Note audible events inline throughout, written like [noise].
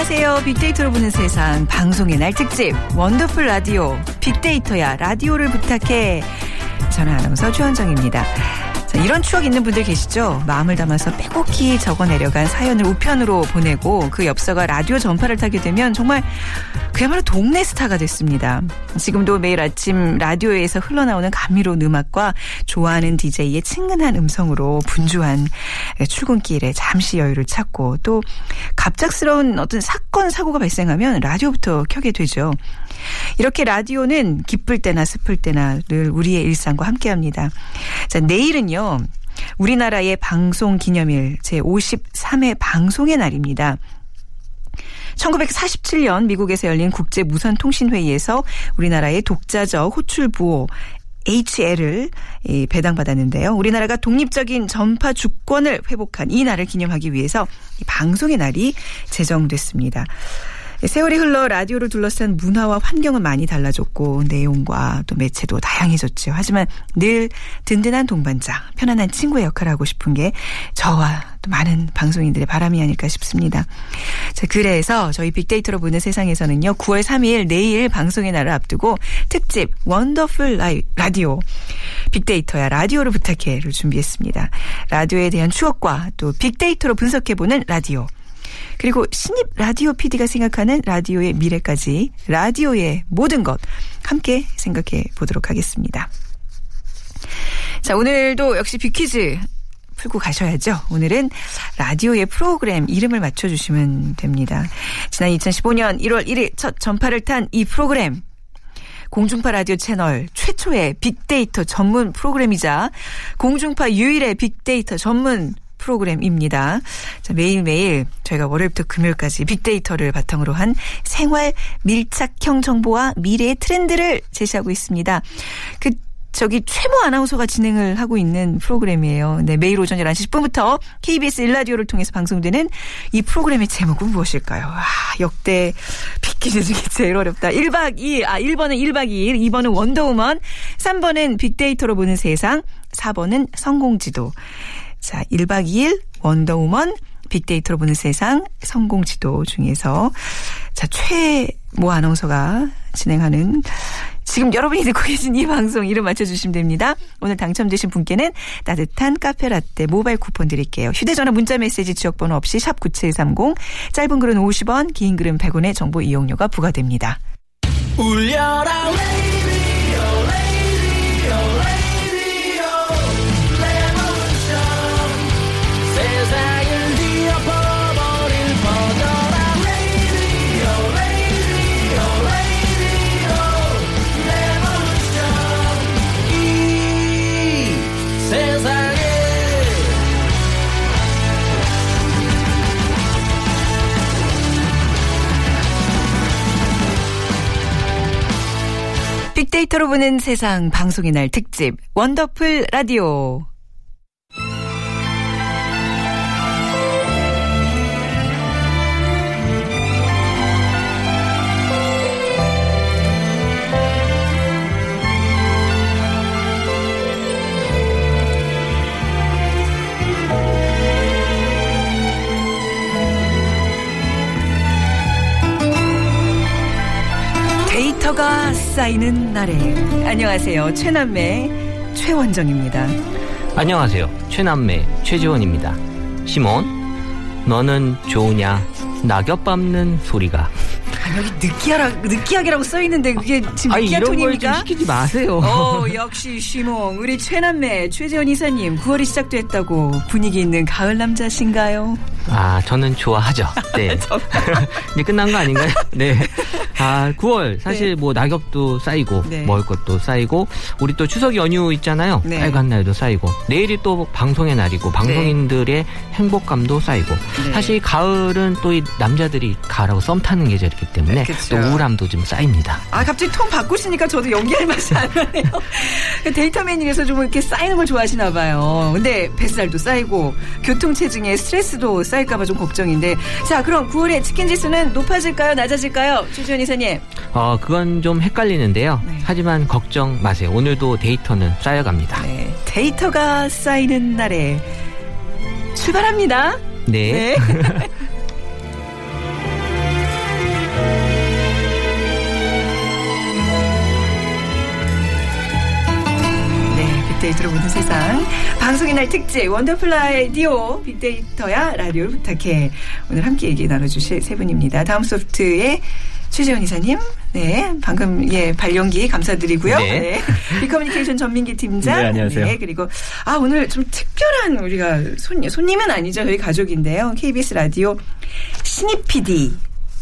안녕하세요. 빅데이터로 보는 세상 방송의 날 특집 원더풀 라디오 빅데이터야 라디오를 부탁해. 저는 아나운서 최원정입니다. 자, 이런 추억 있는 분들 계시죠? 마음을 담아서 빼곡히 적어 내려간 사연을 우편으로 보내고 그 엽서가 라디오 전파를 타게 되면 정말 그야말로 동네 스타가 됐습니다. 지금도 매일 아침 라디오에서 흘러나오는 감미로운 음악과 좋아하는 DJ의 친근한 음성으로 분주한 출근길에 잠시 여유를 찾고 또 갑작스러운 어떤 사건 사고가 발생하면 라디오부터 켜게 되죠. 이렇게 라디오는 기쁠 때나 슬플 때나 늘 우리의 일상과 함께합니다. 자 내일은요. 우리나라의 방송 기념일 제53회 방송의 날입니다. 1947년 미국에서 열린 국제 무선 통신 회의에서 우리나라의 독자적 호출 부호 HL을 배당받았는데요. 우리나라가 독립적인 전파 주권을 회복한 이 날을 기념하기 위해서 방송의 날이 제정됐습니다. 세월이 흘러 라디오를 둘러싼 문화와 환경은 많이 달라졌고 내용과 또 매체도 다양해졌죠. 하지만 늘 든든한 동반자, 편안한 친구의 역할을 하고 싶은 게 저와 또 많은 방송인들의 바람이 아닐까 싶습니다. 자, 그래서 저희 빅데이터로 보는 세상에서는요. 9월 3일 내일 방송의 날을 앞두고 특집 원더풀 라이, 라디오 빅데이터야 라디오를 부탁해를 준비했습니다. 라디오에 대한 추억과 또 빅데이터로 분석해보는 라디오. 그리고 신입 라디오 PD가 생각하는 라디오의 미래까지 라디오의 모든 것 함께 생각해 보도록 하겠습니다. 자, 오늘도 역시 빅퀴즈 풀고 가셔야죠. 오늘은 라디오의 프로그램 이름을 맞춰주시면 됩니다. 지난 2015년 1월 1일 첫 전파를 탄 이 프로그램 공중파 라디오 채널 최초의 빅데이터 전문 프로그램이자 공중파 유일의 빅데이터 전문 프로그램입니다. 자, 매일매일 저희가 월요일부터 금요일까지 빅데이터를 바탕으로 한 생활 밀착형 정보와 미래의 트렌드를 제시하고 있습니다. 그 저기 최모 아나운서가 진행을 하고 있는 프로그램이에요. 네, 매일 오전 11시 10분부터 KBS 일라디오를 통해서 방송되는 이 프로그램의 제목은 무엇일까요? 아, 역대 빅퀴즈 중에 제일 어렵다. 1박 2일, 아, 1번은 1박 2일, 2번은 원더우먼, 3번은 빅데이터로 보는 세상, 4번은 성공지도. 자, 1박 2일 원더우먼 빅데이터로 보는 세상 성공지도 중에서 자, 최모 아나운서가 진행하는 지금 여러분이 듣고 계신 이 방송 이름 맞춰주시면 됩니다. 오늘 당첨되신 분께는 따뜻한 카페라떼 모바일 쿠폰 드릴게요. 휴대전화 문자메시지 지역번호 없이 샵9730 짧은 글은 50원 긴 글은 100원의 정보 이용료가 부과됩니다. 울려라 빅데이터로 보는 세상 방송의 날 특집 원더풀 라디오. 데이터가 쌓이는 날에 안녕하세요 최남매 최원정입니다. 안녕하세요. 최남매 최지원입니다. 시몬, 너는 좋으냐? 낙엽 밟는 소리가. 아, 여기 느끼하라 느끼하게라고 써 있는데 그게 지금 아니 느끼한 이런 걸좀 톤입니까? 시키지 마세요. 어 역시 시몽 우리 최남매 최재원 이사님 9월이 시작됐다고 분위기 있는 가을 남자신가요? 아 저는 좋아하죠. 네. [laughs] [laughs] 이제 끝난 거 아닌가요? 네. 아, 9월 사실 뭐 낙엽도 쌓이고 네. 먹을 것도 쌓이고 우리 또 추석 연휴 있잖아요. 네. 빨간 날도 쌓이고 내일이 또 방송의 날이고 방송인들의 행복감도 쌓이고 네. 사실 가을은 또 이 남자들이 가을하고 썸 타는 계절이기 때문에. 또 우울함도 좀 쌓입니다. 아, 갑자기 톤 바꾸시니까 저도 연기할 맛이 안 나네요. [laughs] 데이터맨이라서 좀 이렇게 쌓이는 걸 좋아하시나 봐요. 근데 뱃살도 쌓이고 교통 체증에 스트레스도 쌓일까봐 좀 걱정인데. 자, 그럼 9월에 치킨 지수는 높아질까요? 낮아질까요? 최지원 이 사님. 어, 그건 좀 헷갈리는데요. 네. 하지만 걱정 마세요. 오늘도 데이터는 쌓여갑니다. 네, 데이터가 쌓이는 날에 출발합니다. 네. 네. [laughs] 네, 빅데이터로 보는 세상. 방송의 날 특집 원더풀 라디오 빅데이터야 라디오를 부탁해. 오늘 함께 얘기 나눠주실 세 분입니다. 다음 소프트의 최재원 이사님, 네, 방금 예 발연기 감사드리고요. 네. 빅커뮤니케이션 전민기 팀장, 네, 안녕하세요. 네, 그리고 아 오늘 좀 특별한 우리가 손님 손님은 아니죠 저희 가족인데요. KBS 라디오 신입 PD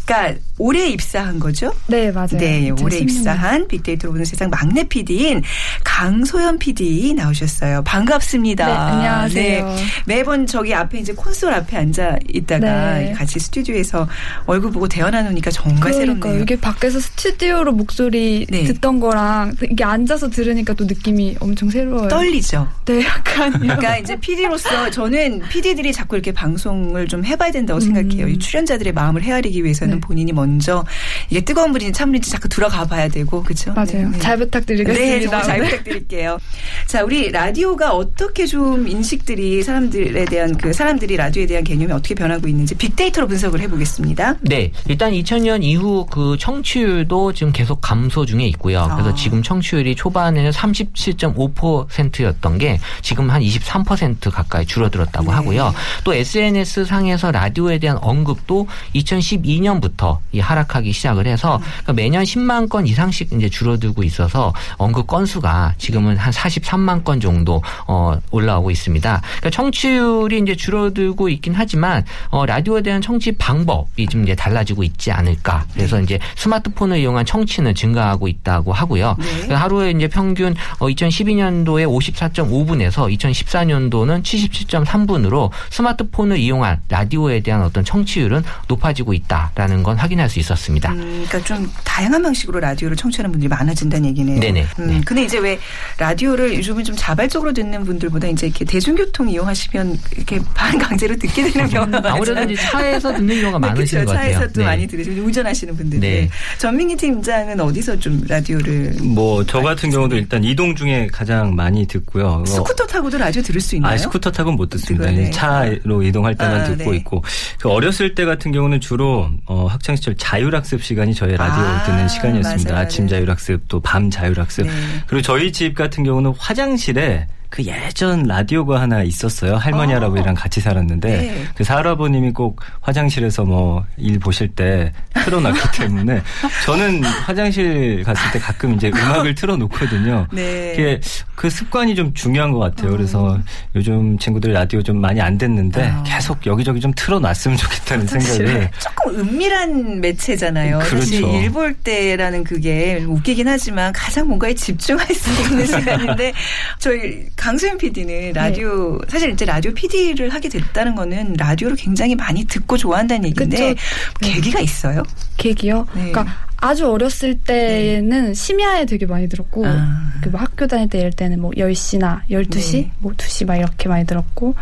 가 올해 입사한 거죠? 네, 맞아요. 네, 올해 2016년. 입사한 빅데이터로 보는 세상 막내 PD인 강소연 PD 나오셨어요. 반갑습니다. 네, 안녕하세요. 네, 매번 저기 앞에 이제 콘솔 앞에 앉아 있다가 네. 같이 스튜디오에서 얼굴 보고 대화 나누니까 정말 그러니까 새롭네요. 이게 밖에서 스튜디오로 목소리 네. 듣던 거랑 이게 앉아서 들으니까 또 느낌이 엄청 새로워요. 떨리죠. 네, 약간요. [laughs] 그러니까 이제 PD로서 저는 PD들이 자꾸 이렇게 방송을 좀 해봐야 된다고 생각해요. 음. 이 출연자들의 마음을 헤아리기 위해서는 네. 본인이 먼저 이게 뜨거운 물인지 찬물인지 자꾸 들어가 봐야 되고 그렇죠? 맞아요. 잘 부탁드리겠습니다. 네, 정말 잘 부탁드릴게요. 자, 우리 라디오가 어떻게 좀 인식들이 사람들에 대한 그 사람들이 라디오에 대한 개념이 어떻게 변하고 있는지 빅데이터로 분석을 해보겠습니다. 네, 일단 2000년 이후 그 청취율도 지금 계속 감소 중에 있고요. 그래서 아. 지금 청취율이 초반에는 37.5%였던 게 지금 한 23% 가까이 줄어들었다고 네. 하고요. 또 SNS 상에서 라디오에 대한 언급도 2012년부터 이 하락하기 시작을 해서 그러니까 매년 10만 건 이상씩 이제 줄어들고 있어서 언급 건수가 지금은 한 43만 건 정도 어 올라오고 있습니다. 그러니까 청취율이 이제 줄어들고 있긴 하지만 어 라디오에 대한 청취 방법이 좀 이제 달라지고 있지 않을까. 그래서 이제 스마트폰을 이용한 청취는 증가하고 있다고 하고요. 네. 그러니까 하루에 이제 평균 어 2012년도에 54.5분에서 2014년도는 77.3분으로 스마트폰을 이용한 라디오에 대한 어떤 청취율은 높아지고 있다라는 건 확인할 수 있었습니다. 음, 그러니까 좀 다양한 방식으로 라디오를 청취하는 분들이 많아진다는 얘기네요. 네네. 음, 네. 근데 이제 왜 라디오를 요즘은 좀 자발적으로 듣는 분들보다 이제 이렇게 대중교통 이용하시면 이렇게 [laughs] 반 강제로 듣게 되는 경우가 아무래도. 이제 차에서 듣는 경우가 네, 많으신 그쵸. 것 같아요. 차에서도 네. 많이 들으시고 운전하시는 분들. 네. 네. 전민기 팀장은 어디서 좀 라디오를 뭐 저 같은 경우도 일단 이동 중에 가장 많이 듣고요. 스쿠터 타고도 라디오 들을 수 있나요? 아, 스쿠터 타고는 못 듣습니다. 그거, 네. 차로 이동할 때만 아, 듣고 네. 있고 그 어렸을 때 같은 경우는 주로 어, 학창 시절 자율학습 시간이 저의 라디오 아, 듣는 시간이었습니다. 맞아요. 아침 네. 자율학습 또 밤 자율학습. 네. 그리고 저희 집 같은 경우는 화장실에 그 예전 라디오가 하나 있었어요. 할머니 아. 할아버지랑 같이 살았는데 네. 그 할아버님이 꼭 화장실에서 뭐 일 보실 때 틀어놨기 [laughs] 때문에 저는 화장실 갔을 때 가끔 이제 음악을 틀어놓거든요. [laughs] 네. 그게 그 습관이 좀 중요한 것 같아요. 그래서 요즘 친구들 라디오 좀 많이 안 듣는데 아. 계속 여기저기 좀 틀어놨으면 좋겠다는 생각을 조금 은밀한 매체잖아요. 그렇죠. 사실 일 볼 때라는 그게 웃기긴 하지만 가장 뭔가에 집중할 수 있는 [laughs] 시간인데 저희 강수현 PD는 라디오 사실 이제 라디오 PD를 하게 됐다는 거는 라디오를 굉장히 많이 듣고 좋아한다는 얘기인데 그쵸. 계기가 있어요. 계기요? 네. 그러니까 아주 어렸을 때는 심야에 되게 많이 들었고 아. 그 뭐 학교 다닐 때 이럴 때는 뭐 10시나 12시, 네. 뭐 2시 막 이렇게 많이 들었고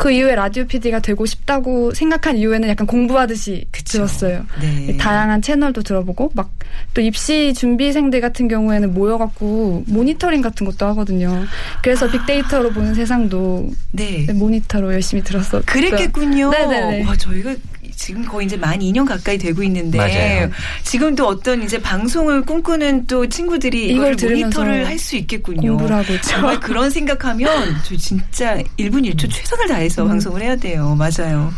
그 이후에 라디오 PD가 되고 싶다고 생각한 이후에는 약간 공부하듯이 그쵸. 들었어요. 네. 다양한 채널도 들어보고 막 또 입시 준비생들 같은 경우에는 모여갖고 모니터링 같은 것도 하거든요. 그래서 빅데이터로 보는 세상도 네. 모니터로 열심히 들었었어요. 그랬겠군요. 네네네. 와, 저희가 지금 거의 이제 만 2년 가까이 되고 있는데 맞아요. 지금도 어떤 이제 방송을 꿈꾸는 또 친구들이 이걸 이걸 들으면서 모니터를 할 수 있겠군요. 공부를 하고 있죠. 정말 그런 생각하면 저 진짜 1분 1초 최선을 다해서 방송을 해야 돼요. 맞아요.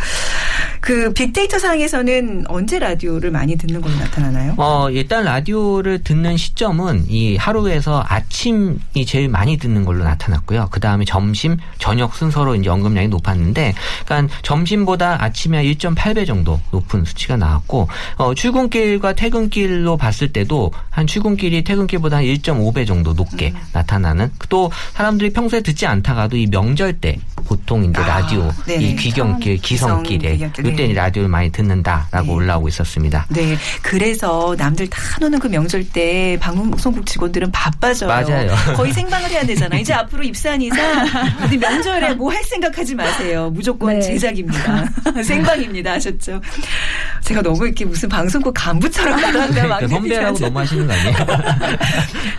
그 빅데이터 상에서는 언제 라디오를 많이 듣는 걸로 나타나나요? 어, 일단 라디오를 듣는 시점은 이 하루에서 아침이 제일 많이 듣는 걸로 나타났고요. 그 다음에 점심, 저녁 순서로 이제 언급량이 높았는데, 그러니까 점심보다 아침에 한 1.8배 정도 높은 수치가 나왔고, 어, 출근길과 퇴근길로 봤을 때도 한 출근길이 퇴근길보다 한 1.5배 정도 높게 나타나는 또 사람들이 평소에 듣지 않다가도 이 명절 때 보통 이제 아, 라디오 네네. 이 귀경길, 기성, 기성길에 길, 이때 네. 라디오를 많이 듣는다라고 네. 올라오고 있었습니다. 네. 그래서 남들 다 노는 그 명절 때 방송국 직원들은 바빠져요. 맞아요. [laughs] 거의 생방을 해야 되잖아. 이제 앞으로 입사한 이상 어디 명절에 뭐 할 생각하지 마세요. 무조건 네. 제작입니다. [laughs] 생방입니다. 하셨죠. 제가 너무 이렇게 무슨 방송국 간부처럼 [laughs] 말한다. 막 그러니까 선배라고 너무 하시는 거 아니에요?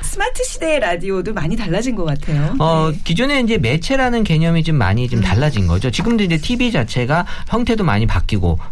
스마트 시대의 라디오도 많이 달라진 것 같아요. 어, 네. 기존에 이제 매체라는 개념이 좀 많이 좀 달라진 거죠. 지금도 이제 TV 자체가 형태도 많이 바뀌고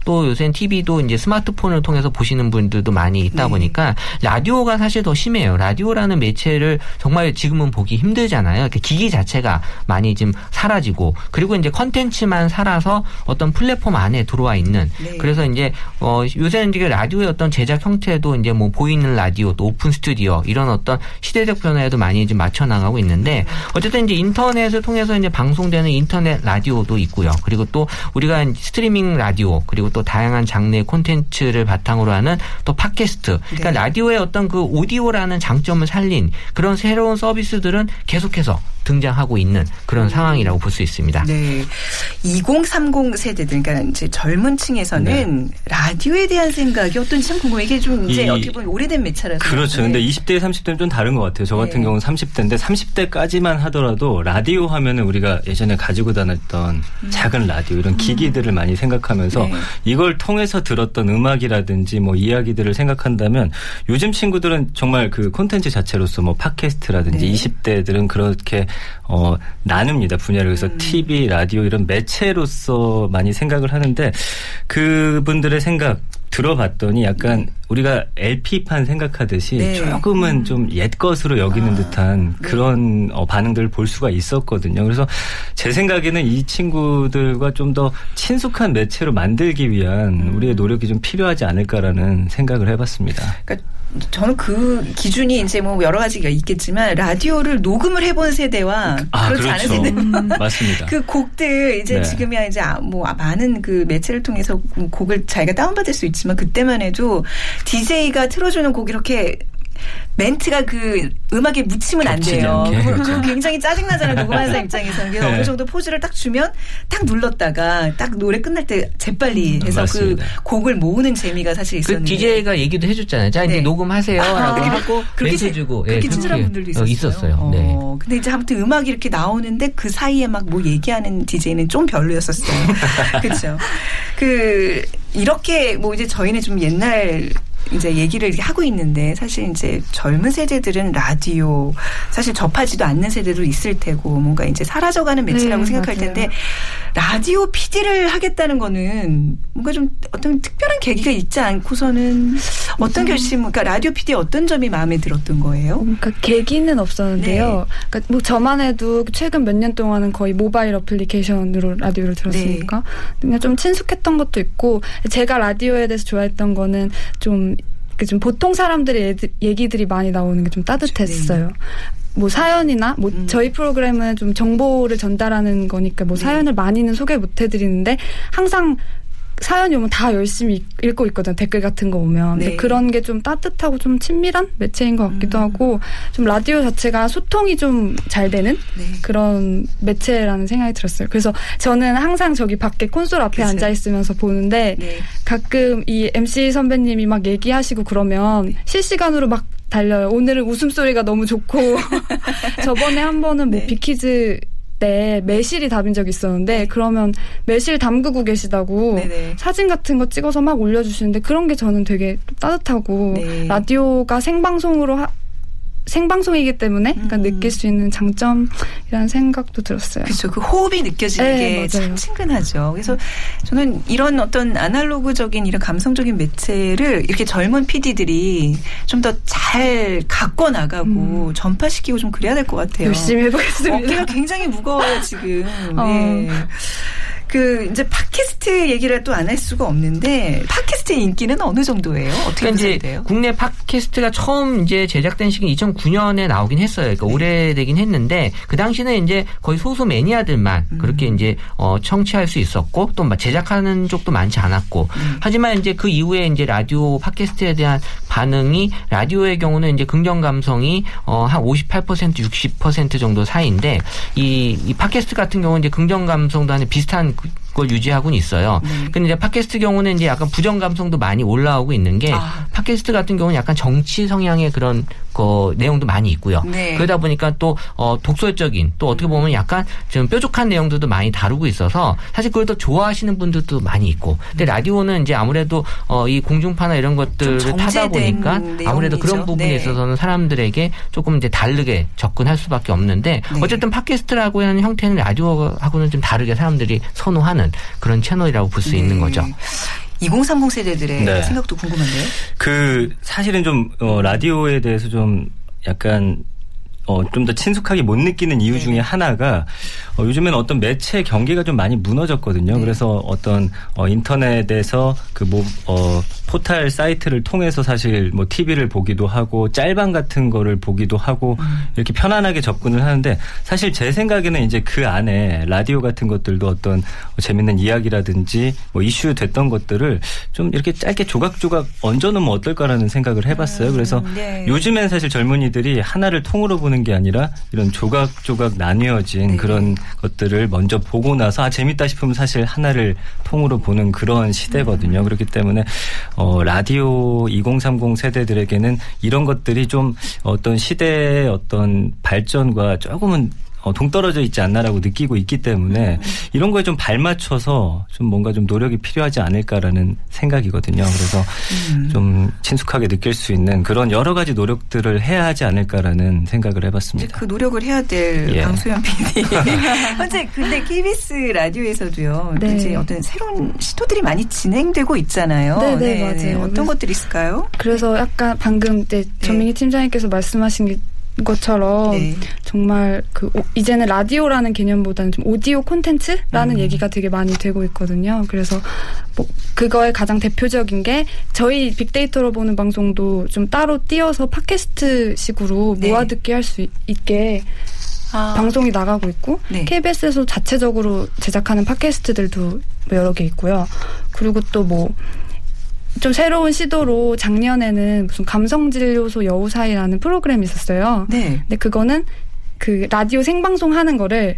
또 요새는 TV도 이제 스마트폰을 통해서 보시는 분들도 많이 있다 네. 보니까 라디오가 사실 더 심해요. 라디오라는 매체를 정말 지금은 보기 힘들잖아요. 기기 자체가 많이 지금 사라지고 그리고 이제 컨텐츠만 살아서 어떤 플랫폼 안에 들어와 있는 네. 그래서 이제 어 요새는 이제 라디오의 어떤 제작 형태도 이제 뭐 보이는 라디오 또 오픈 스튜디오 이런 어떤 시대적 변화에도 많이 이제 맞춰 나가고 있는데 어쨌든 이제 인터넷을 통해서 이제 방송되는 인터넷 라디오도 있고요. 그리고 또 우리가 스트리밍 라디오 그리고 또 다양한 장르의 콘텐츠를 바탕으로 하는 또 팟캐스트. 그러니까 네. 라디오의 어떤 그 오디오라는 장점을 살린 그런 새로운 서비스들은 계속해서 등장하고 있는 그런 상황이라고 볼 수 있습니다. 네. 2030 세대들, 그러니까 이제 젊은 층에서는 라디오에 대한 생각이 어떤지 참 궁금해요. 이게 좀 이제 이- 어떻게 보면 오래된 매체라서. 그렇죠. 근데 20대, 30대는 좀 다른 것 같아요. 저 같은 네. 경우는 30대인데 30대까지만 하더라도 라디오 하면은 우리가 예전에 가지고 다녔던 작은 라디오 이런 기기들을 많이 생각하면 서 네. 이걸 통해서 들었던 음악이라든지 뭐 이야기들을 생각한다면 요즘 친구들은 정말 그 콘텐츠 자체로서 뭐 팟캐스트라든지 네. 20대들은 그렇게 어 나눕니다. 분야를 그래서 음. TV, 라디오 이런 매체로서 많이 생각을 하는데 그분들의 생각 들어봤더니 약간 우리가 LP판 생각하듯이 네. 조금은 좀 옛것으로 여기는 듯한 그런 어, 반응들을 볼 수가 있었거든요. 그래서 제 생각에는 이 친구들과 좀 더 친숙한 매체로 만들기 위한 우리의 노력이 좀 필요하지 않을까라는 생각을 해봤습니다. 그러니까 저는 그 기준이 이제 뭐 여러 가지가 있겠지만 라디오를 녹음을 해본 세대와 아, 그렇지 않은 그렇죠. 세대. 맞습니다. 그 곡들 이제 네. 지금이야 이제 아, 뭐 많은 그 매체를 통해서 곡을 자기가 다운받을 수 있지만 그때만 해도 DJ가 틀어주는 곡 이렇게 멘트가 그 음악에 묻히면 안 돼요. 그렇죠. 굉장히 짜증나잖아요. 녹음하는 사람 [laughs] 입장에서는. 그래서 네. 어느 정도 포즈를 딱 주면 딱 눌렀다가 딱 노래 끝날 때 재빨리 해서 그 맞습니다. 곡을 모으는 재미가 사실 그 있었는데. DJ가 얘기도 해줬잖아요. 자, 이제 네. 녹음하세요라고 하고 그렇게 멘트 치- [laughs] 주고 그렇게 예, 친절한 분들도 있었어요. 어, 있었어요. 네. 어, 근데 이제 아무튼 음악이 이렇게 나오는데 그 사이에 막 뭐 얘기하는 DJ는 좀 별로였었어요. [laughs] 그렇죠. 그 이렇게 뭐 이제 저희는 좀 옛날 이제 얘기를 하고 있는데 사실 이제 젊은 세대들은 라디오 사실 접하지도 않는 세대도 있을 테고 뭔가 이제 사라져가는 매체라고 네, 생각할 맞아요. 텐데 라디오 PD를 하겠다는 거는 뭔가 좀 어떤 특별한 계기가 있지 않고서는 어떤 결심, 그러니까 라디오 PD의 어떤 점이 마음에 들었던 거예요? 그러니까 계기는 없었는데요. 그러니까 뭐 저만 해도 최근 몇 년 동안은 거의 모바일 어플리케이션으로 라디오를 들었으니까 그냥 좀 친숙했던 것도 있고 제가 라디오에 대해서 좋아했던 거는 좀, 좀 보통 사람들의 얘기- 얘기들이 많이 나오는 게 좀 따뜻했어요. 뭐 사연이나 뭐 음. 저희 프로그램은 좀 정보를 전달하는 거니까 뭐 네. 사연을 많이는 소개 못 해드리는데 항상 사연이 오면 다 열심히 읽- 읽고 있거든요. 댓글 같은 거 오면. 네. 근데 그런 게 좀 따뜻하고 좀 친밀한 매체인 것 같기도 음. 하고 좀 라디오 자체가 소통이 좀 잘 되는 네. 그런 매체라는 생각이 들었어요. 그래서 저는 항상 저기 밖에 콘솔 앞에. 앉아 있으면서 보는데 네. 가끔 이 MC 선배님이 막 얘기하시고 그러면 실시간으로 막 달려요. 오늘은 웃음소리가 너무 좋고 [laughs] 저번에 한 번은 뭐 네. 빅퀴즈 때 매실이 답인 적이 있었는데 그러면 매실 담그고 계시다고 네네. 사진 같은 거 찍어서 막 올려주시는데 그런 게 저는 되게 따뜻하고 네. 라디오가 생방송으로 하- 생방송이기 때문에 그러니까 음. 느낄 수 있는 장점이라는 생각도 들었어요. 그렇죠. 그 호흡이 느껴지는 네, 게 맞아요. 참 친근하죠. 그래서 저는 이런 어떤 아날로그적인 이런 감성적인 매체를 이렇게 젊은 PD들이 좀 더 잘 갖고 나가고 전파시키고 좀 그래야 될 것 같아요. 음. 열심히 해보겠습니다. 어깨가 굉장히 무거워요 지금. [laughs] 어. 네. 그 이제 팟 팟캐스트 얘기를 또 안 할 수가 없는데 팟캐스트의 인기는 어느 정도예요? 어떻게 그러니까 돼요? 국내 팟캐스트가 처음 이제 제작된 시기 2009년에 나오긴 했어요. 그러니까 네. 오래되긴 했는데 그 당시는 이제 거의 소수 매니아들만 음. 그렇게 이제 어 청취할 수 있었고 또 제작하는 쪽도 많지 않았고 음. 하지만 이제 그 이후에 이제 라디오 팟캐스트에 대한 반응이 라디오의 경우는 이제 긍정 감성이 어한 58% 60% 정도 사이인데 이, 이 팟캐스트 같은 경우는 이제 긍정 감성도 한 비슷한 그- 걸 유지하고는 있어요. 네. 근데 이제 팟캐스트 경우는 이제 약간 부정 감성도 많이 올라오고 있는 게 아. 팟캐스트 같은 경우는 약간 정치 성향의 그런 거 내용도 많이 있고요. 네. 그러다 보니까 또 어, 독설적인 또 어떻게 보면 약간 좀 뾰족한 내용들도 많이 다루고 있어서 사실 그걸 더 좋아하시는 분들도 많이 있고. 근데 라디오는 이제 아무래도 어, 이 공중파나 이런 것들을 좀 타다 보니까 아무래도 그런 내용이죠. 부분에 네. 있어서는 사람들에게 조금 이제 다르게 접근할 수밖에 없는데 네. 어쨌든 팟캐스트라고 하는 형태는 라디오하고는 좀 다르게 사람들이 선호하는 그런 채널이라고 볼 수 있는 네. 거죠. 2030 세대들의 네. 생각도 궁금한데요. 그 사실은 좀 어, 라디오에 대해서 좀 약간 어, 좀 더 친숙하게 못 느끼는 이유 중에 하나가 어, 요즘에는 어떤 매체 경계가 좀 많이 무너졌거든요. 그래서 어떤 어, 인터넷에서 그뭐 어, 포탈 사이트를 통해서 사실 뭐 TV를 보기도 하고 짤방 같은 거를 보기도 하고 이렇게 편안하게 접근을 하는데 사실 제 생각에는 이제 그 안에 라디오 같은 것들도 어떤 재밌는 이야기라든지 뭐 이슈 됐던 것들을 좀 이렇게 짧게 조각조각 얹어놓으면 어떨까라는 생각을 해봤어요. 그래서 네. 요즘엔 사실 젊은이들이 하나를 통으로 보는 게 아니라 이런 조각조각 나뉘어진 네. 그런 것들을 먼저 보고 나서 아 재밌다 싶으면 사실 하나를 통으로 보는 그런 시대거든요. 그렇기 때문에 어 라디오 2030 세대들에게는 이런 것들이 좀 어떤 시대의 어떤 발전과 조금은 어, 동떨어져 있지 않나라고 느끼고 있기 때문에 이런 거에 좀 발맞춰서 좀 뭔가 좀 노력이 필요하지 않을까라는 생각이거든요. 그래서 좀 친숙하게 느낄 수 있는 그런 여러 가지 노력들을 해야 하지 않을까라는 생각을 해봤습니다. 그 노력을 해야 될 예. 강소연 PD. [laughs] 현재 근데 KBS 라디오에서도요. 네. 이제 어떤 새로운 시도들이 많이 진행되고 있잖아요. 네, 네, 맞아요. 어떤 것들이 있을까요? 그래서 약간 방금 이제 전민기 팀장님께서 말씀하신 게 것처럼 네. 정말 그 오- 이제는 라디오라는 개념보다는 좀 오디오 콘텐츠라는 얘기가 되게 많이 되고 있거든요. 그래서 뭐 그거의 가장 대표적인 게 저희 빅데이터로 보는 방송도 좀 따로 띄어서 팟캐스트 식으로 네. 모아 듣기 할 수 있게 아, 방송이 나가고 있고 네. KBS에서 자체적으로 제작하는 팟캐스트들도 뭐 여러 개 있고요. 그리고 또뭐 좀 새로운 시도로 작년에는 무슨 감성진료소 여우 사이라는 프로그램이 있었어요. 네. 근데 그거는 그 라디오 생방송 하는 거를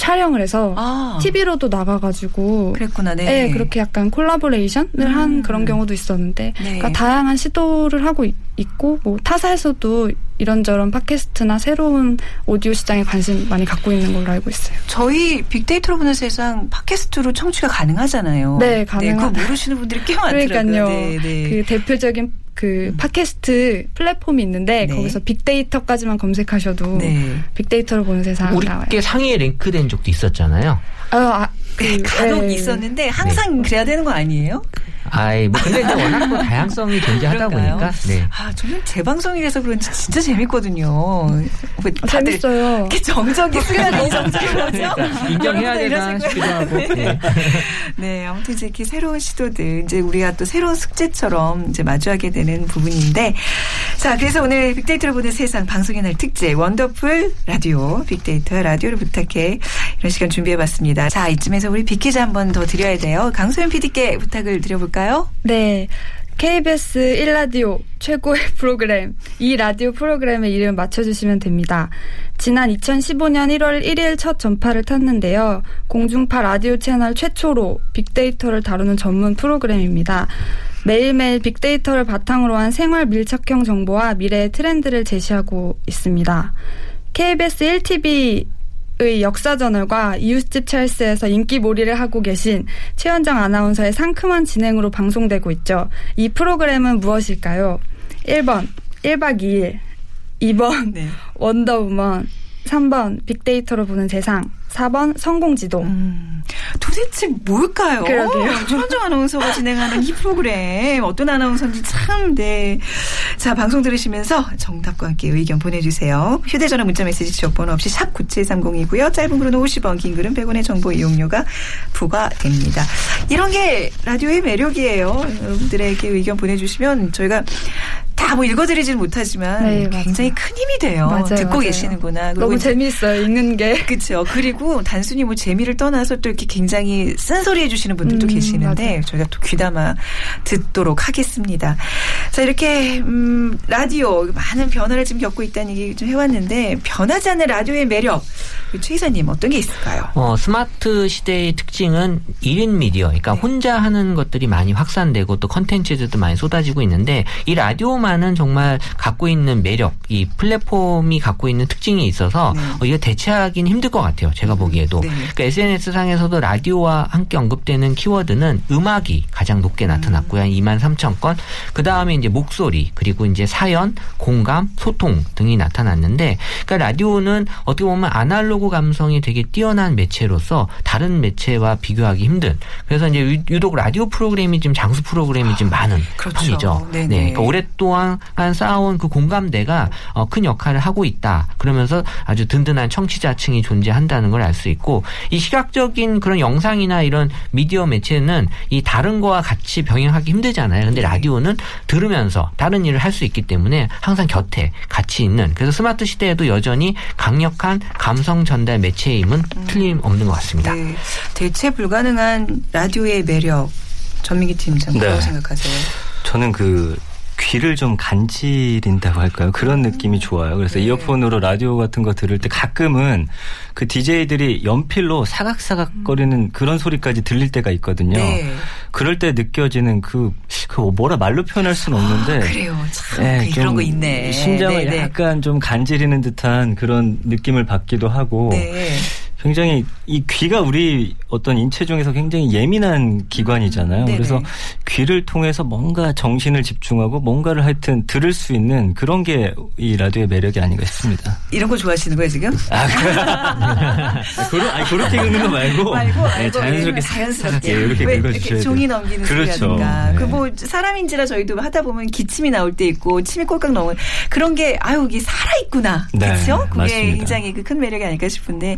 촬영을 해서 아, TV로도 나가가지고 그랬구나. 네. 네, 그렇게 약간 콜라보레이션을 한 음. 그런 경우도 있었는데, 네. 그러니까 다양한 시도를 하고 있- 있고, 뭐 타사에서도 이런저런 팟캐스트나 새로운 오디오 시장에 관심 많이 갖고 있는 걸로 알고 있어요. 저희 빅데이터로 보는 세상 팟캐스트로 청취가 가능하잖아요. 네, 가능하다. 그거 모르시는 분들이 꽤 많더라고요. 그러니까요. 네, 네. 그 대표적인 그 팟캐스트 플랫폼이 있는데 네. 거기서 빅데이터까지만 검색하셔도 네. 빅데이터로 보는 세상 나와요. 우리께 상위에 랭크된 적도 있었잖아요. 아, 아, 그, 간혹 네. 있었는데 항상 그래야 되는 거 아니에요? 아이, 뭐, 근데 이제 워낙 또 다양성이 존재하다 그런가요? 보니까, 네. 아, 저는 재방송이라서 그런지 진짜 재밌거든요. 왜 아, 다들 재밌어요. 이렇게 정적이 정적인 거죠? 그러니까 인정해야 되나 싶기도. 하고. 네. 네, 아무튼 이제 이렇게 새로운 시도들, 이제 우리가 또 새로운 숙제처럼 이제 마주하게 되는 부분인데, 자, 그래서 오늘 빅데이터로 보는 세상 방송의 날 특집, 원더풀 라디오, 빅데이터야 라디오를 부탁해. 이런 시간 준비해 봤습니다. 자, 이쯤에 서 우리 빅퀴즈 한 번 더 드려야 돼요. 강소연 PD께 부탁을 드려볼까요? 네. KBS 1라디오 최고의 [laughs] 프로그램. 이 라디오 프로그램의 이름 맞춰주시면 됩니다. 지난 2015년 1월 1일 첫 전파를 탔는데요. 공중파 라디오 채널 최초로 빅데이터를 다루는 전문 프로그램입니다. 매일매일 빅데이터를 바탕으로 한 생활 밀착형 정보와 미래의 트렌드를 제시하고 있습니다. KBS 1TV 의 역사저널과 이웃집 찰스에서 인기몰이를 하고 계신 최현정 아나운서의 상큼한 진행으로 방송되고 있죠. 이 프로그램은 무엇일까요? 1번 1박 2일 2번 네. [laughs] 원더우먼 3번 빅데이터로 보는 세상 4번 성공지도 음, 도대체 뭘까요? 그러게요. [laughs] 최원정 아나운서가 진행하는 이 프로그램 어떤 아나운서인지 참 네. 자 방송 들으시면서 정답과 함께 의견 보내주세요. 휴대전화 문자메시지 지역번호 없이 샵 9730이고요. 짧은 글은 50원, 긴 글은 100원의 정보 이용료가 부과됩니다. 이런 게 라디오의 매력이에요. 여러분들에게 의견 보내주시면 저희가 다 뭐 읽어드리지는 못하지만 네. 굉장히 큰 힘이 돼요. 맞아요, 듣고 맞아요. 계시는구나. 그리고 너무 재미있어요, 읽는 게. [laughs] 그렇죠. 그리고 단순히 뭐 재미를 떠나서 또 이렇게 굉장히 쓴소리 해주시는 분들도 음, 계시는데 맞아요. 저희가 또 귀담아 듣도록 하겠습니다. 자 이렇게 음, 라디오 많은 변화를 지금 겪고 있다는 얘기 좀 해왔는데 변하지 않는 라디오의 매력 최 이사님 어떤 게 있을까요? 어, 스마트 시대의 특징은 1인 미디어, 그러니까 네. 혼자 하는 것들이 많이 확산되고 또 컨텐츠들도 많이 쏟아지고 있는데 이 라디오만 은 정말 갖고 있는 매력, 이 플랫폼이 갖고 있는 특징이 있어서 네. 어, 이거 대체하기는 힘들 것 같아요. 제가 보기에도. 네. 그러니까 SNS 상에서도 라디오와 함께 언급되는 키워드는 음악이 가장 높게 나타났고요. 한 2만 3천 건. 그 다음에 이제 목소리, 그리고 이제 사연, 공감, 소통 등이 나타났는데, 그러니까 라디오는 어떻게 보면 아날로그 감성이 되게 뛰어난 매체로서 다른 매체와 비교하기 힘든. 그래서 이제 유- 유독 라디오 프로그램이 좀 장수 프로그램이 좀 많은 그렇죠. 편이죠. 네네. 네. 그러니까 오랫동안 쌓아온 그 공감대가 어, 큰 역할을 하고 있다. 그러면서 아주 든든한 청취자층이 존재한다는 걸 알 수 있고 이 시각적인 그런 영상이나 이런 미디어 매체는 이 다른 거와 같이 병행하기 힘들잖아요. 근데 라디오는 들으면서 다른 일을 할 수 있기 때문에 항상 곁에 같이 있는 그래서 스마트 시대에도 여전히 강력한 감성 전달 매체임은 틀림없는 것 같습니다. 네. 대체 불가능한 라디오의 매력 전민기 팀장 네. 뭐라고 생각하세요? 저는 그 귀를 좀 간지린다고 할까요? 그런 느낌이 좋아요. 그래서 네. 이어폰으로 라디오 같은 거 들을 때 가끔은 그 DJ들이 연필로 사각사각거리는 그런 소리까지 들릴 때가 있거든요. 네. 그럴 때 느껴지는 그, 그 뭐라 말로 표현할 수는 없는데. 아, 그래요. 참 네, 그 이런 좀거 있네. 심장을 네, 네. 약간 좀 간지리는 듯한 그런 느낌을 받기도 하고. 네. 굉장히 이 귀가 우리 어떤 인체 중에서 굉장히 예민한 기관이잖아요. 음, 네네. 그래서 귀를 통해서 뭔가 정신을 집중하고 뭔가를 하여튼 들을 수 있는 그런 게 이 라디오의 매력이 아닌가 싶습니다. 이런 거 좋아하시는 거예요 지금? 아, 그러, [laughs] 아니, 그렇게 긁는 거 말고, 말고 네, 말고 자연스럽게 예, 자연스럽게 예, 이렇게 이렇게 돼요. 종이 넘기는 그렇죠. 소리라든가 네. 그뭐 사람인지라 저희도 하다 보면 기침이 나올 때 있고 침이 꼴깍 넘은 그런 게 아유 이게 살아 있구나 네, 그렇죠? 그게 맞습니다. 굉장히 그 큰 매력이 아닐까 싶은데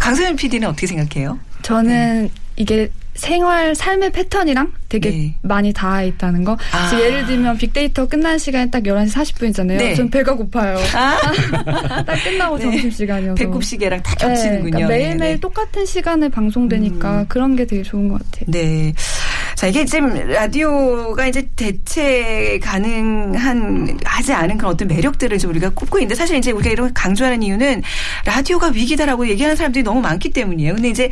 강소연 PD는 어떻게 생각해요? 저는 이게 생활 삶의 패턴이랑 되게 네. 많이 닿아 있다는 거. 아. 예를 들면 빅데이터 끝나는 시간이 딱 11시 40분이잖아요. 네. 전 배가 고파요. [laughs] 아 [laughs] 딱 끝나고 네. 점심 시간이어서. 배꼽 시계랑 다 겹치는군요. 그러니까 매일매일 네, 네. 똑같은 시간에 방송되니까 음. 그런 게 되게 좋은 것 같아요. 네. 자, 이게 지금 라디오가 이제 대체 가능한, 하지 않은 그런 어떤 매력들을 좀 우리가 꼽고 있는데 사실 이제 우리가 이런 걸 강조하는 이유는 라디오가 위기다라고 얘기하는 사람들이 너무 많기 때문이에요. 근데 이제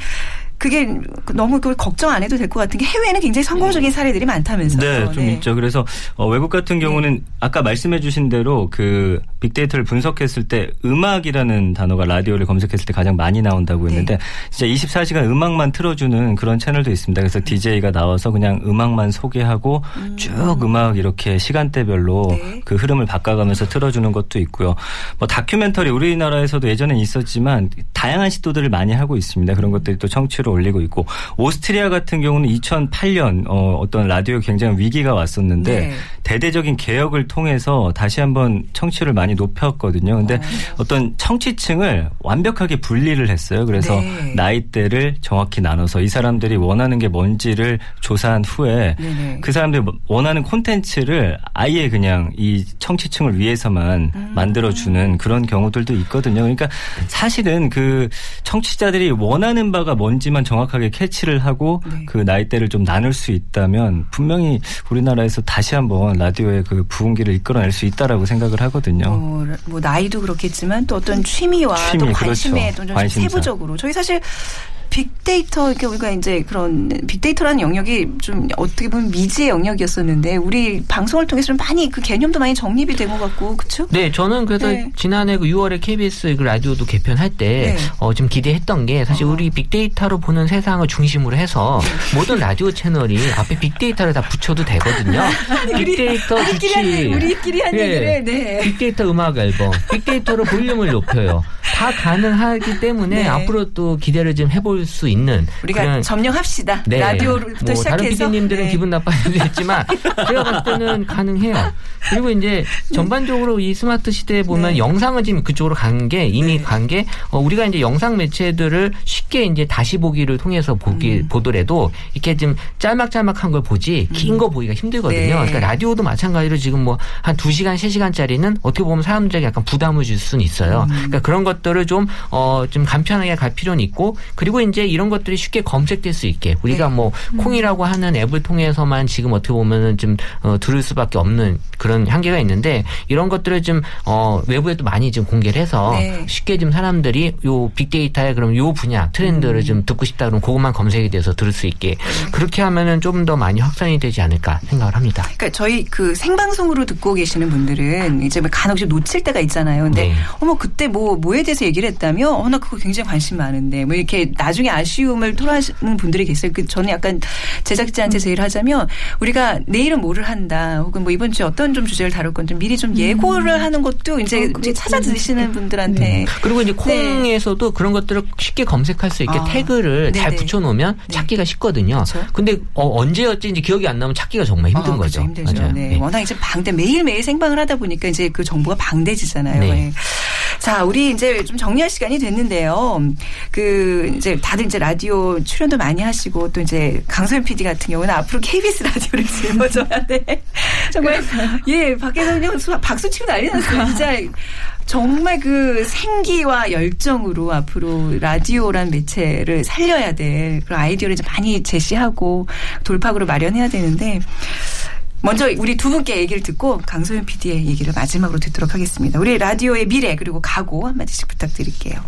그게 너무 그걸 걱정 안 해도 될 것 같은 게 해외에는 굉장히 성공적인 사례들이 많다면서요. 네, 좀 있죠. 그래서 어, 외국 같은 경우는 아까 말씀해 주신 대로 그 빅데이터를 분석했을 때 음악이라는 단어가 라디오를 검색했을 때 가장 많이 나온다고 네. 했는데 진짜 24시간 음악만 틀어주는 그런 채널도 있습니다. 그래서 DJ가 나와서 그냥 음악만 소개하고 쭉 음악 이렇게 시간대별로 네. 그 흐름을 바꿔가면서 틀어주는 것도 있고요. 뭐 다큐멘터리 우리나라에서도 예전엔 있었지만 다양한 시도들을 많이 하고 있습니다. 그런 것들이 또 청취 를 올리고 있고 오스트리아 같은 경우는 2008년 어, 어떤 라디오 굉장히 위기가 왔었는데 네. 대대적인 개혁을 통해서 다시 한번 청취를 많이 높였거든요. 근데 어. 떤 청취층을 완벽하게 분리를 했어요. 그래서 네. 나이대를 정확히 나눠서 이 사람들이 원하는 게 뭔지를 조사한 후에 네네. 그 사람들이 원하는 콘텐츠를 아예 그냥 이 청취층을 위해서만 음. 만들어주는 그런 경우들도 있거든요. 그러니까 사실은 그 청취자들이 원하는 바가 뭔지만 정확하게 캐치를 하고 네. 그 나이대를 좀 나눌 수 있다면 분명히 우리나라에서 다시 한번 라디오의 그 부흥기를 이끌어낼 수 있다라고 생각을 하거든요. 뭐, 뭐 나이도 그렇겠지만 또 어떤 취미와 취미, 또 관심에 그렇죠. 또좀 관심사. 세부적으로 저희 사실 빅데이터 이렇게 우리가 이제 그런 빅데이터라는 영역이 좀 어떻게 보면 미지의 영역이었었는데 우리 방송을 통해서 좀 많이 그 개념도 많이 정립이 된 것 같고 그렇죠? 네, 저는 그래서 네. 지난해 그 6월에 KBS 그 라디오도 개편할 때, 네. 어, 좀 기대했던 게 사실 어. 우리 빅데이터로 보는 세상을 중심으로 해서 모든 라디오 채널이 앞에 빅데이터를 다 붙여도 되거든요. [laughs] 빅데이터 우리끼리 좋지. 한, 우리끼리 한 예. 얘기를 네. 빅데이터 음악 앨범, 빅데이터로 볼륨을 높여요. 다 가능하기 때문에 네. 앞으로 또 기대를 좀 해볼 수 있는 우리가 점령합시다. 네. 라디오부터 뭐 시작해서. 다른 PD님들은 네. 기분 있지만 제가 봤을 때는 가능해요. 그리고 이제 전반적으로 이 스마트 시대에 보면 네. 영상은 지금 그쪽으로 간 게 이미 간게 우리가 이제 영상 매체들을 쉽게 이제 다시 보기를 통해서 보기 음. 보더라도 이렇게 좀 짤막짤막한 걸 보지 긴 거 보기가 힘들거든요. 네. 그러니까 라디오도 마찬가지로 지금 뭐 한 2시간, 3시간짜리는 어떻게 보면 사람들에게 약간 부담을 줄 수는 있어요. 음. 그러니까 그런 것들을 좀어좀 간편하게 갈 필요는 있고 그리고 이제 이런 것들이 쉽게 검색될 수 있게 우리가 네. 뭐 콩이라고 하는 앱을 통해서만 지금 어떻게 보면은 좀 어, 들을 수밖에 없는 그런 한계가 있는데 이런 것들을 좀 어, 외부에 도 많이 좀 공개를 해서 네. 쉽게 좀 사람들이 요 빅데이터에 그럼 요 분야 트렌드를 좀 듣고 싶다 그러면 그것만 검색이 돼서 들을 수 있게 그렇게 하면은 좀 더 많이 확산이 되지 않을까 생각을 합니다. 그러니까 저희 그 생방송으로 듣고 계시는 분들은 이제 뭐 간혹 좀 놓칠 때가 있잖아요. 근데 네. 어머 그때 뭐 뭐에 대해서 얘기를 했다며? 어나 그거 굉장히 관심 많은데 뭐 이렇게 나중 에 아쉬움을 토로하시는 분들이 계세요. 그 저는 약간 제작자한테 제의를 하자면 우리가 내일은 뭐를 한다 혹은 뭐 이번 주에 어떤 좀 주제를 다룰 건지 미리 좀 예고를 하는 것도 이제, 어, 이제 찾아 들으시는 분들한테 네. 그리고 이제 콩에서도 그런 것들을 쉽게 검색할 수 있게 아. 태그를 잘 네네. 붙여놓으면 네. 찾기가 쉽거든요. 그렇죠. 근데 어, 언제였지 이제 기억이 안 나면 찾기가 정말 힘든 어, 거죠. 그렇죠. 힘들죠. 맞아요. 네. 네. 워낙 이제 방대 매일매일 생방을 하다 보니까 이제 그 정보가 방대지잖아요. 네. 네. 자, 우리 이제 좀 정리할 시간이 됐는데요. 그 이제 다들 이제 라디오 출연도 많이 하시고 또 이제 강소연 PD 같은 경우는 앞으로 KBS 라디오를 짊어져야 돼. [laughs] 정말 예, 밖에서 그냥 수- 박수 치고 난리 났어요. 진짜 정말 그 생기와 열정으로 앞으로 라디오란 매체를 살려야 될 그런 아이디어를 이제 많이 제시하고 돌파구를 마련해야 되는데 먼저 우리 두 분께 얘기를 듣고 강소연 PD의 얘기를 마지막으로 듣도록 하겠습니다. 우리 라디오의 미래 그리고 각오 한마디씩 부탁드릴게요.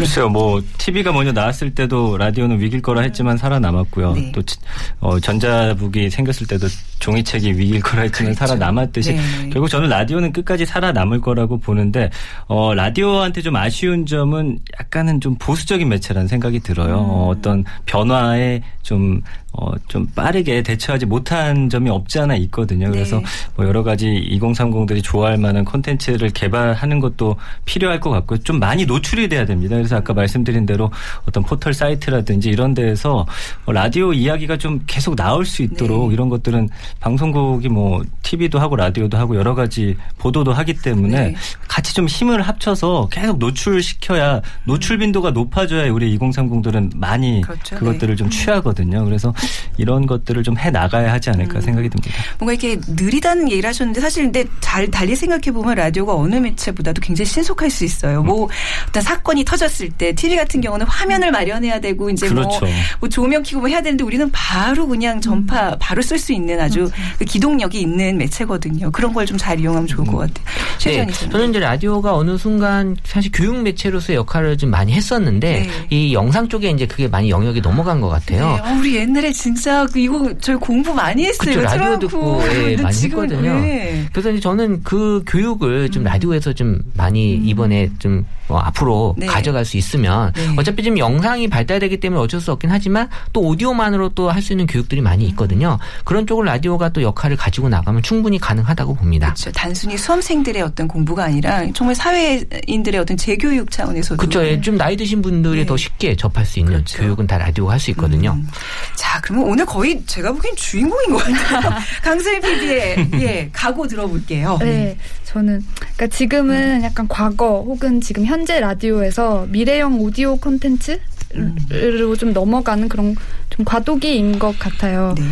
글쎄요, 뭐 TV가 먼저 나왔을 때도 라디오는 위기일 거라 했지만 살아남았고요. 네. 또 지- 어, 전자북이 생겼을 때도 종이책이 위기일 거라 했지만 그렇죠. 살아남았듯이 네. 결국 저는 라디오는 끝까지 살아남을 거라고 보는데 어, 라디오한테 좀 아쉬운 점은 약간은 좀 보수적인 매체라는 생각이 들어요. 음. 어, 어떤 변화에 좀 어, 좀 빠르게 대처하지 못한 점이 없지 않아 있거든요. 그래서 네. 뭐 여러 가지 2030들이 좋아할 만한 콘텐츠를 개발하는 것도 필요할 것 같고요. 좀 많이 노출이 돼야 됩니다. 그래서 아까 말씀드린 대로 어떤 포털 사이트라든지 이런 데에서 어, 라디오 이야기가 좀 계속 나올 수 있도록 네. 이런 것들은 방송국이 뭐 TV도 하고 라디오도 하고 여러 가지 보도도 하기 때문에 네. 같이 좀 힘을 합쳐서 계속 노출시켜야 노출 빈도가 높아져야 우리 2030들은 많이 그렇죠. 그것들을 좀 취하거든요. 그래서 이런 것들을 좀 해 나가야 하지 않을까 음. 생각이 듭니다. 뭔가 이렇게 느리다는 얘기를 하셨는데 사실 근데 잘 달리 생각해 보면 라디오가 어느 매체보다도 굉장히 신속할 수 있어요. 뭐 어떤 사건이 터졌을 때 TV 같은 경우는 화면을 마련해야 되고 이제 그렇죠. 뭐, 뭐 조명 켜고 뭐 해야 되는데 우리는 바로 그냥 전파 바로 쓸 수 있는 아주 그 기동력이 있는 매체거든요. 그런 걸 좀 잘 이용하면 좋을 것 같아요. 네. 저는 이제 라디오가 어느 순간 사실 교육 매체로서의 역할을 좀 많이 했었는데 네. 이 영상 쪽에 이제 그게 많이 영역이 넘어간 것 같아요. 네, 어, 우리 옛날에 진짜 그 이거 저희 공부 많이 했어요. 그쵸, 라디오. 듣고 예, [laughs] 많이 지금, 했거든요. 네. 그래서 이제 저는 그 교육을 좀 라디오에서 좀 많이 이번에 좀 어, 앞으로 네. 가 져갈 수 있으면 네. 어차피 지금 영상이 발달되기 때문에 어쩔 수 없긴 하지만 또 오디오만으로 또 할 수 있는 교육들이 많이 있거든요. 그런 쪽을 라디오가 또 역할을 가지고 나가면 충분히 가능하다고 봅니다. 그렇죠. 단순히 수험생들의 어떤 공부가 아니라 정말 사회인들의 어떤 재교육 차원에서도 그렇죠. 예, 좀 나이 드신 분들이 네. 더 쉽게 접할 수 있는 그렇죠. 교육은 다 라디오가 할 수 있거든요. 음. 자, 그러면 오늘 거의 제가 보기엔 주인공인 것 같아요. [laughs] 강소희 PD의 예, 각오 들어볼게요. 네, 저는 그러니까 지금은 약간 과거 혹은 지금 현재 라디오에서 미래형 오디오 콘텐츠로 좀 넘어가는 그런 좀 과도기인 것 같아요. 네.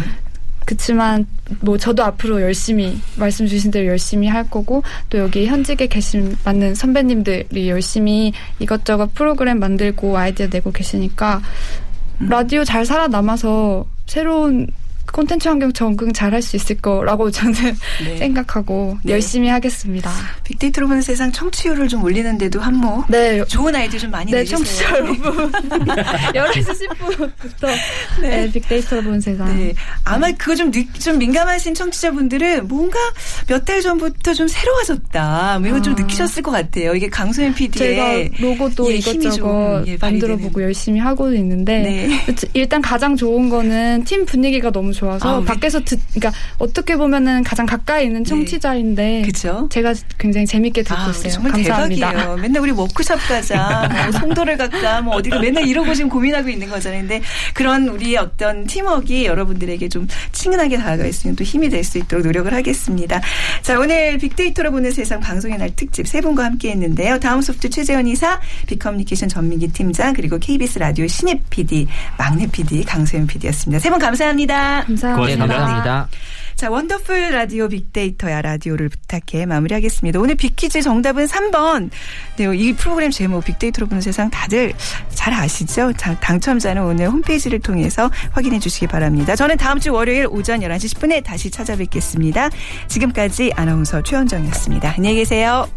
그렇지만 뭐 저도 앞으로 열심히 말씀 주신 대로 열심히 할 거고 또 여기 현직에 계신 많은 선배님들이 열심히 이것저것 프로그램 만들고 아이디어 내고 계시니까 라디오 잘 살아남아서 새로운 콘텐츠 환경 적응 잘할 수 있을 거라고 저는 [laughs] 네. 생각하고 네. 열심히 하겠습니다. 빅데이터로 보는 세상 청취율을 좀 올리는데도 한몫 네. 좋은 아이디어 좀 많이 네, 내주세요. 청취자 [laughs] 여러분. 11시 10분부터 네. 빅데이터로 보는 세상. 네. 아마 그거 좀, 늦, 좀 민감하신 청취자분들은 뭔가 몇 달 전부터 좀 새로워졌다. 뭐 이거 좀 아. 느끼셨을 것 같아요. 이게 강소연 PD의 제가 로고도 예, 이것저것 좀, 예, 만들어보고. 열심히 하고 있는데 네. 일단 가장 좋은 거는 팀 분위기가 너무 좋아서 아, 우리- 밖에서 듣, 그러니까 어떻게 보면은 가장 가까이 있는 청취자인데 그쵸? 제가 굉장히 재밌게 듣고 아, 있어요. 정말 감사합니다. 대박이에요. 맨날 우리 워크숍 가자, 뭐 [laughs] 송도를 갈까, 뭐 어디를 맨날 이러고 지금 고민하고 있는 거잖아요. 근데 그런 우리의 어떤 팀워크가 여러분들에게 좀 친근하게 다가가 있으면 또 힘이 될 수 있도록 노력을 하겠습니다. 자, 오늘 빅데이터로 보는 세상 방송의 날 특집 세 분과 함께 했는데요. 다음 소프트 최재원 이사, 빅커뮤니케이션 전민기 팀장, 그리고 KBS 라디오 신입 PD, 막내 PD, 강소연 PD였습니다. 세 분 감사합니다. 감사합니다. 네, 고맙습니다. 감사합니다. 자, 원더풀 라디오 빅데이터야 라디오를 부탁해 마무리하겠습니다. 오늘 빅퀴즈 정답은 3번. 네, 이 프로그램 제목 빅데이터로 보는 세상 다들 잘 아시죠? 자, 당첨자는 오늘 홈페이지를 통해서 확인해 주시기 바랍니다. 저는 다음 주 월요일 오전 11시 10분에 다시 찾아뵙겠습니다. 지금까지 아나운서 최원정이었습니다. 안녕히 계세요.